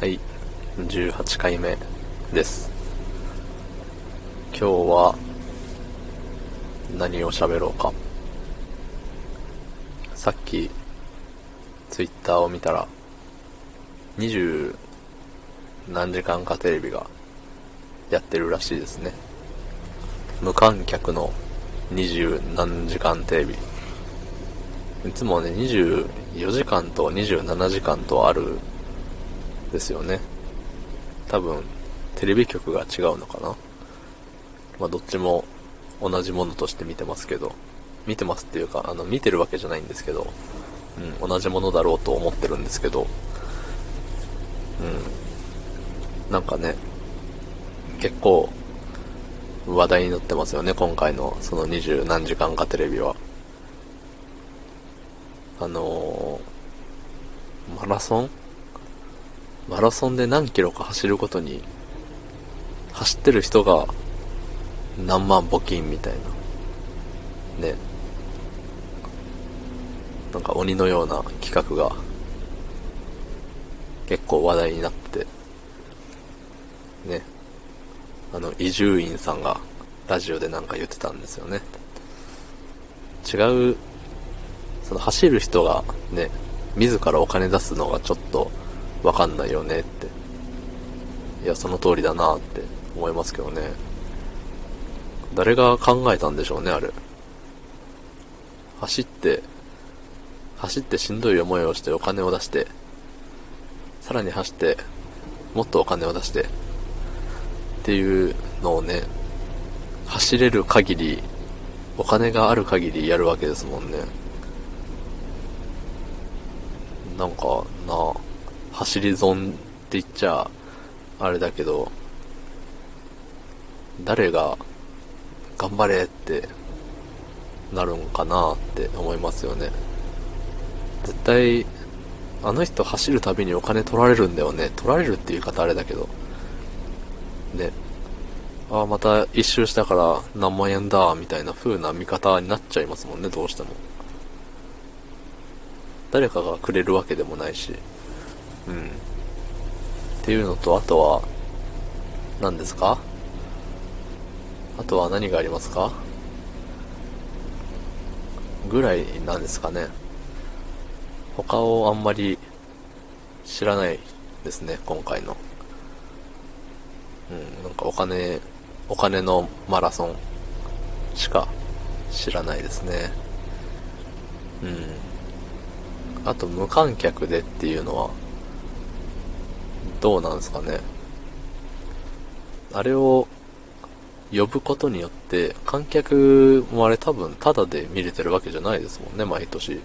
はい、18回目です。今日は何を喋ろうか。さっき、ツイッターを見たら、20何時間かテレビがやってるらしいですね。無観客の20何時間テレビ。いつもね、24時間と27時間とあるですよね。多分、テレビ局が違うのかな？まあ、どっちも同じものとして見てますけど、見てますっていうか、あの、見てるわけじゃないんですけど、うん、同じものだろうと思ってるんですけど、うん、なんかね、結構、話題になってますよね、今回の、その二十何時間かテレビは。あのー、マラソン？マラソンで何キロか走るごとに、走ってる人が何万募金みたいな。ね。なんか鬼のような企画が結構話題になって、ね。あの、伊集院さんがラジオでなんか言ってたんですよね。違う、その走る人がね、自らお金出すのがちょっとわかんないよねって。いや、その通りだなって思いますけどね。誰が考えたんでしょうね、あれ。走って、走ってしんどい思いをしてお金を出して、さらに走って、もっとお金を出して、っていうのをね、走れる限り、お金がある限りやるわけですもんね。なんかな、走り損って言っちゃあれだけど、誰が頑張れってなるんかなって思いますよね。絶対、あの人走るたびにお金取られるんだよね。取られるっていう言い方あれだけど。ね。ああ、また一周したから何万円だ、みたいな風な見方になっちゃいますもんね、どうしても。誰かがくれるわけでもないし。うん。っていうのと、あとは、何ですか？あとは何がありますか？ぐらいなんですかね。他をあんまり知らないですね、今回の。うん、なんかお金、お金のマラソンしか知らないですね。うん。あと無観客でっていうのは、どうなんですかね。あれを呼ぶことによって、観客もあれ多分タダで見れてるわけじゃないですもんね、毎年。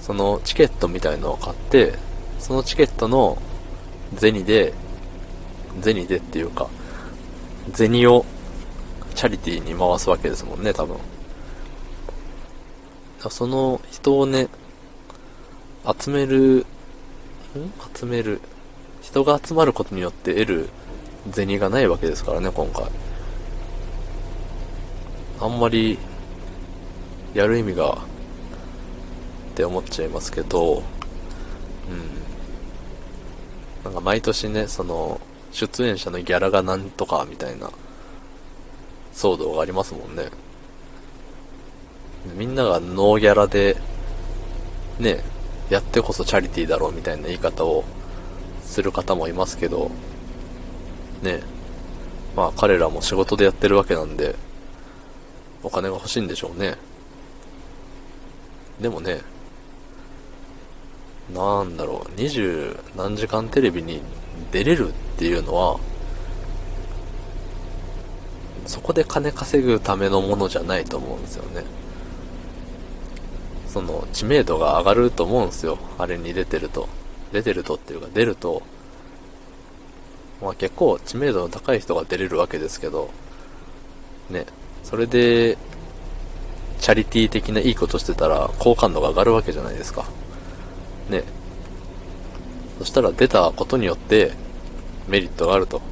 そのチケットみたいのを買って、そのチケットの銭で、銭でっていうか、銭をチャリティーに回すわけですもんね、多分。その人をね、集める、集める。人が集まることによって得る銭がないわけですからね、今回。あんまり、やる意味が、って思っちゃいますけど、うん。なんか毎年ね、その、出演者のギャラがなんとかみたいな、騒動がありますもんね。みんながノーギャラで、ね、やってこそチャリティーだろうみたいな言い方をする方もいますけど、ね、まあ彼らも仕事でやってるわけなんで、お金が欲しいんでしょうね。でもね、なんだろう、二十何時間テレビに出れるっていうのは、そこで金稼ぐためのものじゃないと思うんですよね。その、知名度が上がると思うんですよ。あれに出てると。出てるとっていうか、出ると、まあ結構知名度の高い人が出れるわけですけど、ね、それで、チャリティー的ないいことしてたら、好感度が上がるわけじゃないですか。ね。そしたら出たことによって、メリットがあると。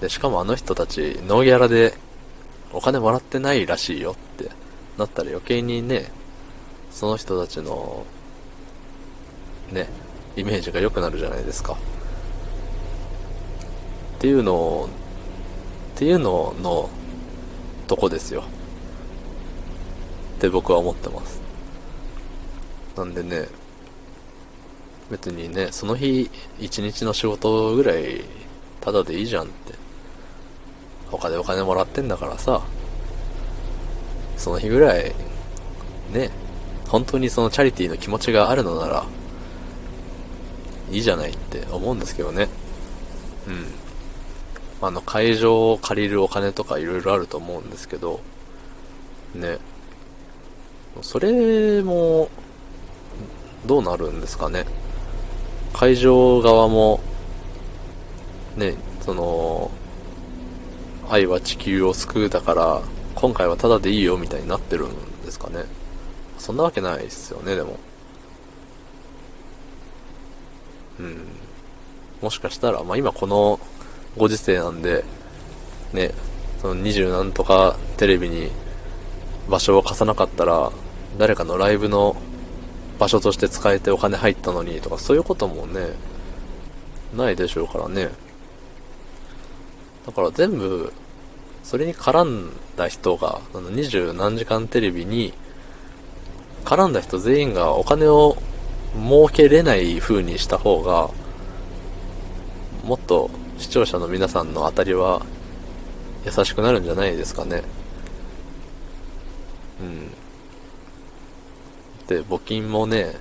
で、しかもあの人たち、ノーギャラで、お金もらってないらしいよってなったら余計にね、その人たちの、ね、イメージが良くなるじゃないですか。っていうのを、っていうののとこですよ。って僕は思ってます。なんでね、別にね、その日一日の仕事ぐらいただでいいじゃんって。他でお金もらってんだからさ、その日ぐらい、ね、本当にそのチャリティーの気持ちがあるのなら、いいじゃないって思うんですけどね。うん。あの、会場を借りるお金とか色々あると思うんですけど、ね。それも、どうなるんですかね。会場側も、ね、その、愛は地球を救うだから、今回はタダでいいよみたいになってるんですかね。そんなわけないですよね、でも。うん。もしかしたら、まあ今このご時世なんで、ね、その二十何とかテレビに場所を貸さなかったら、誰かのライブの場所として使えてお金入ったのにとか、そういうこともね、ないでしょうからね。だから全部、それに絡んだ人が、あの、二十何時間テレビに、絡んだ人全員がお金を儲けれない風にした方が、もっと視聴者の皆さんの当たりは優しくなるんじゃないですかね。うん。で、募金もね、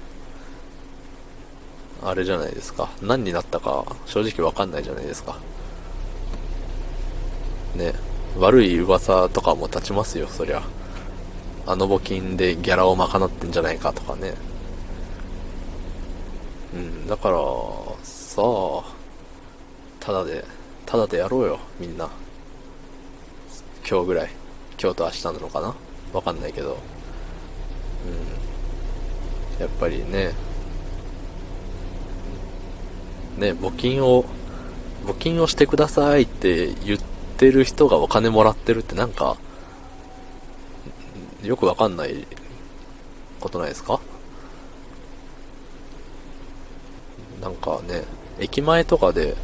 あれじゃないですか。何になったか正直わかんないじゃないですか。ね。悪い噂とかも立ちますよ、そりゃ。あの募金でギャラを賄ってんじゃないかとかね。うん、だから、さあ、ただで、ただでやろうよ、みんな。今日ぐらい。今日と明日なのかな？わかんないけど。うん。やっぱりね、ね、募金を、募金をしてくださいって言ってる人がお金もらってるってなんか、よくわかんないことないですか？なんかね、駅前とかで、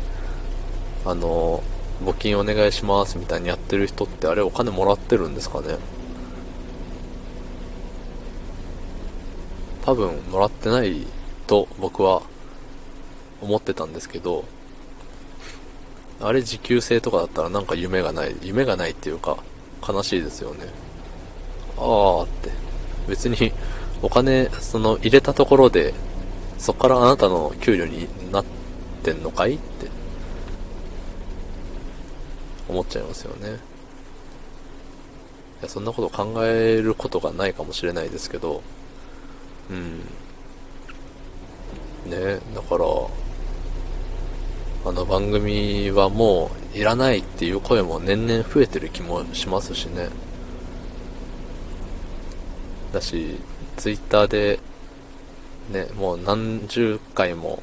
あの、募金お願いしますみたいにやってる人ってあれお金もらってるんですかね？多分もらってないと僕は思ってたんですけど、あれ時給制とかだったらなんか夢がない、夢がないっていうか悲しいですよね。ああって。別にお金、その入れたところで、そこからあなたの給料になってんのかいって思っちゃいますよね。いや、そんなこと考えることがないかもしれないですけど、うん。ね、だから、あの番組はもういらないっていう声も年々増えてる気もしますしね。だし、ツイッターで、ね、もう何十回も、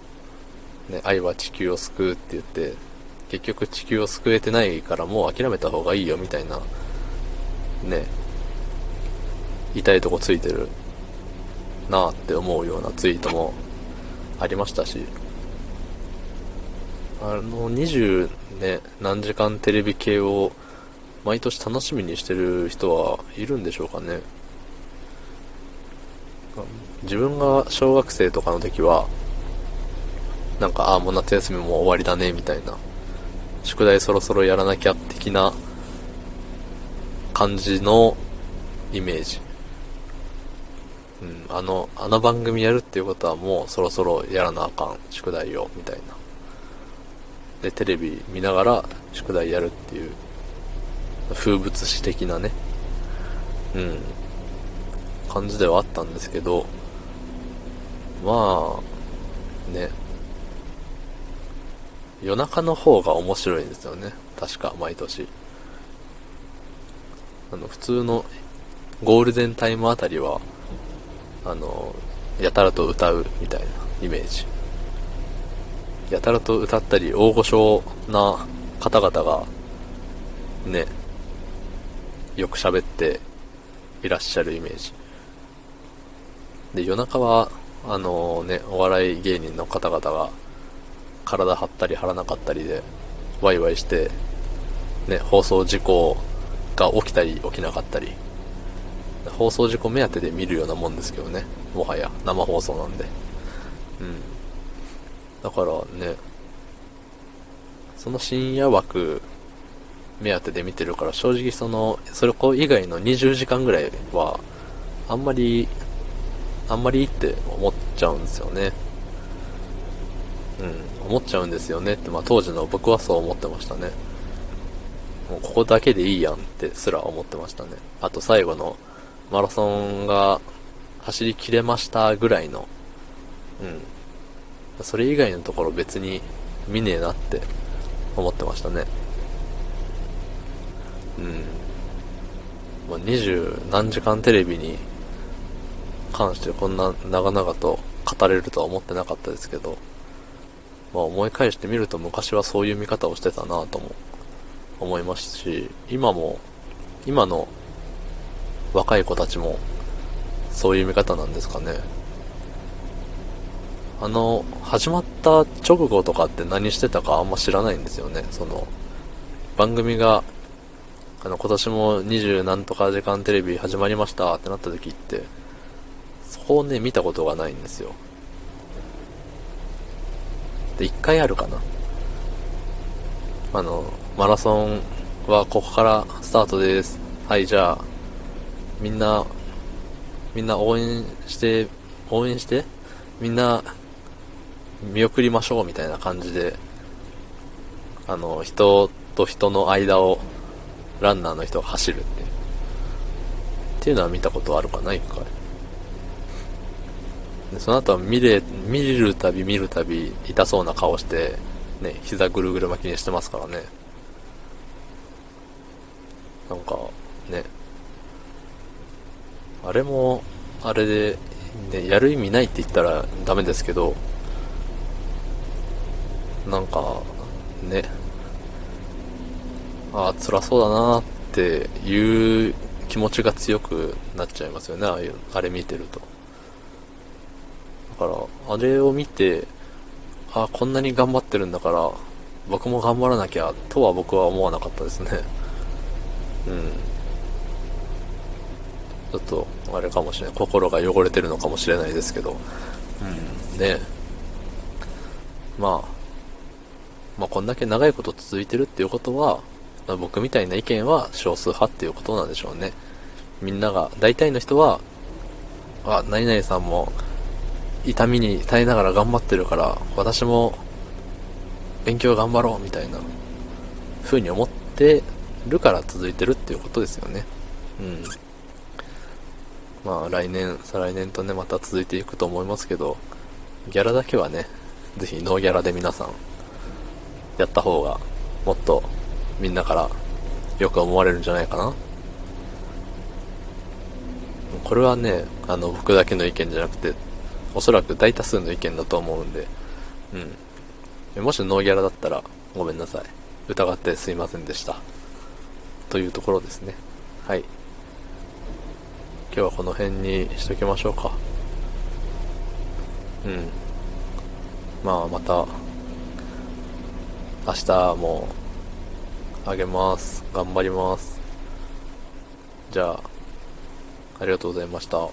ね、愛は地球を救うって言って、結局地球を救えてないからもう諦めた方がいいよみたいな、ね、痛いとこついてるなって思うようなツイートもありましたし、あの20ね、何時間テレビ系を毎年楽しみにしてる人はいるんでしょうかね。自分が小学生とかの時は、なんか、ああ、もう夏休みも終わりだね、みたいな宿題そろそろやらなきゃ的な感じのイメージ。うん、あの、あの番組やるっていうことはもうそろそろやらなあかん、宿題を、みたいな。で、テレビ見ながら宿題やるっていう、風物詩的なね、うん、感じではあったんですけど、まあ、ね、夜中の方が面白いんですよね。確か、毎年。あの、普通のゴールデンタイムあたりは、あの、やたらと歌うみたいなイメージ。やたらと歌ったり、大御所な方々が、ね、よく喋っていらっしゃるイメージ。で、夜中は、あのね、お笑い芸人の方々が体張ったり張らなかったりでワイワイして、ね、放送事故が起きたり起きなかったり、放送事故目当てで見るようなもんですけどね、もはや生放送なんで。うん。だからね、その深夜枠目当てで見てるから正直その、それ以外の20時間ぐらいは、あんまり、あんまりいいって思っちゃうんですよね。うん、思っちゃうんですよねって、まあ当時の僕はそう思ってましたね。もうここだけでいいやんってすら思ってましたね。あと最後のマラソンが走り切れましたぐらいの、うん。それ以外のところ別に見ねえなって思ってましたね。うん。まあ、20何時間テレビに関してこんな長々と語れるとは思ってなかったですけど、まあ思い返してみると昔はそういう見方をしてたなとも思いますし、今も、今の若い子たちもそういう見方なんですかね。あの、始まった直後とかって何してたかあんま知らないんですよね。その、番組が、あの、今年も20何とか時間テレビ始まりましたってなった時って、そこをね、見たことがないんですよ。で、一回あるかな。あの、マラソンはここからスタートです。はい、じゃあ、みんな、みんな応援して、応援して、みんな見送りましょうみたいな感じで、あの、人と人の間をランナーの人が走るっていう。っていうのは見たことあるかな、一回。で、その後は見れ、見るたび見るたび痛そうな顔して、ね、膝ぐるぐる巻きにしてますからね。なんか、ね。あれも、あれで、ね、やる意味ないって言ったらダメですけど、なんか、ね、ああ、辛そうだなっていう気持ちが強くなっちゃいますよね、ああいう、あれ見てると。から、あれを見て、ああ、こんなに頑張ってるんだから、僕も頑張らなきゃ、とは僕は思わなかったですね。うん。ちょっと、あれかもしれない。心が汚れてるのかもしれないですけど。うん、ねまあ、まあ、こんだけ長いこと続いてるっていうことは、あ、僕みたいな意見は少数派っていうことなんでしょうね。みんなが、大体の人は、あ、何々さんも痛みに耐えながら頑張ってるから、私も勉強頑張ろうみたいな風に思ってるから続いてるっていうことですよね。うん。まあ来年、再来年とね、また続いていくと思いますけど、ギャラだけはね、ぜひノーギャラで皆さんやった方がもっとみんなからよく思われるんじゃないかなこれはねあの僕だけの意見じゃなくておそらく大多数の意見だと思うんで。うん。もしノーギャラだったらごめんなさい。疑ってすいませんでした。というところですね。はい。今日はこの辺にしときましょうか。うん。まあまた明日もあげます。頑張ります。じゃあ、ありがとうございました。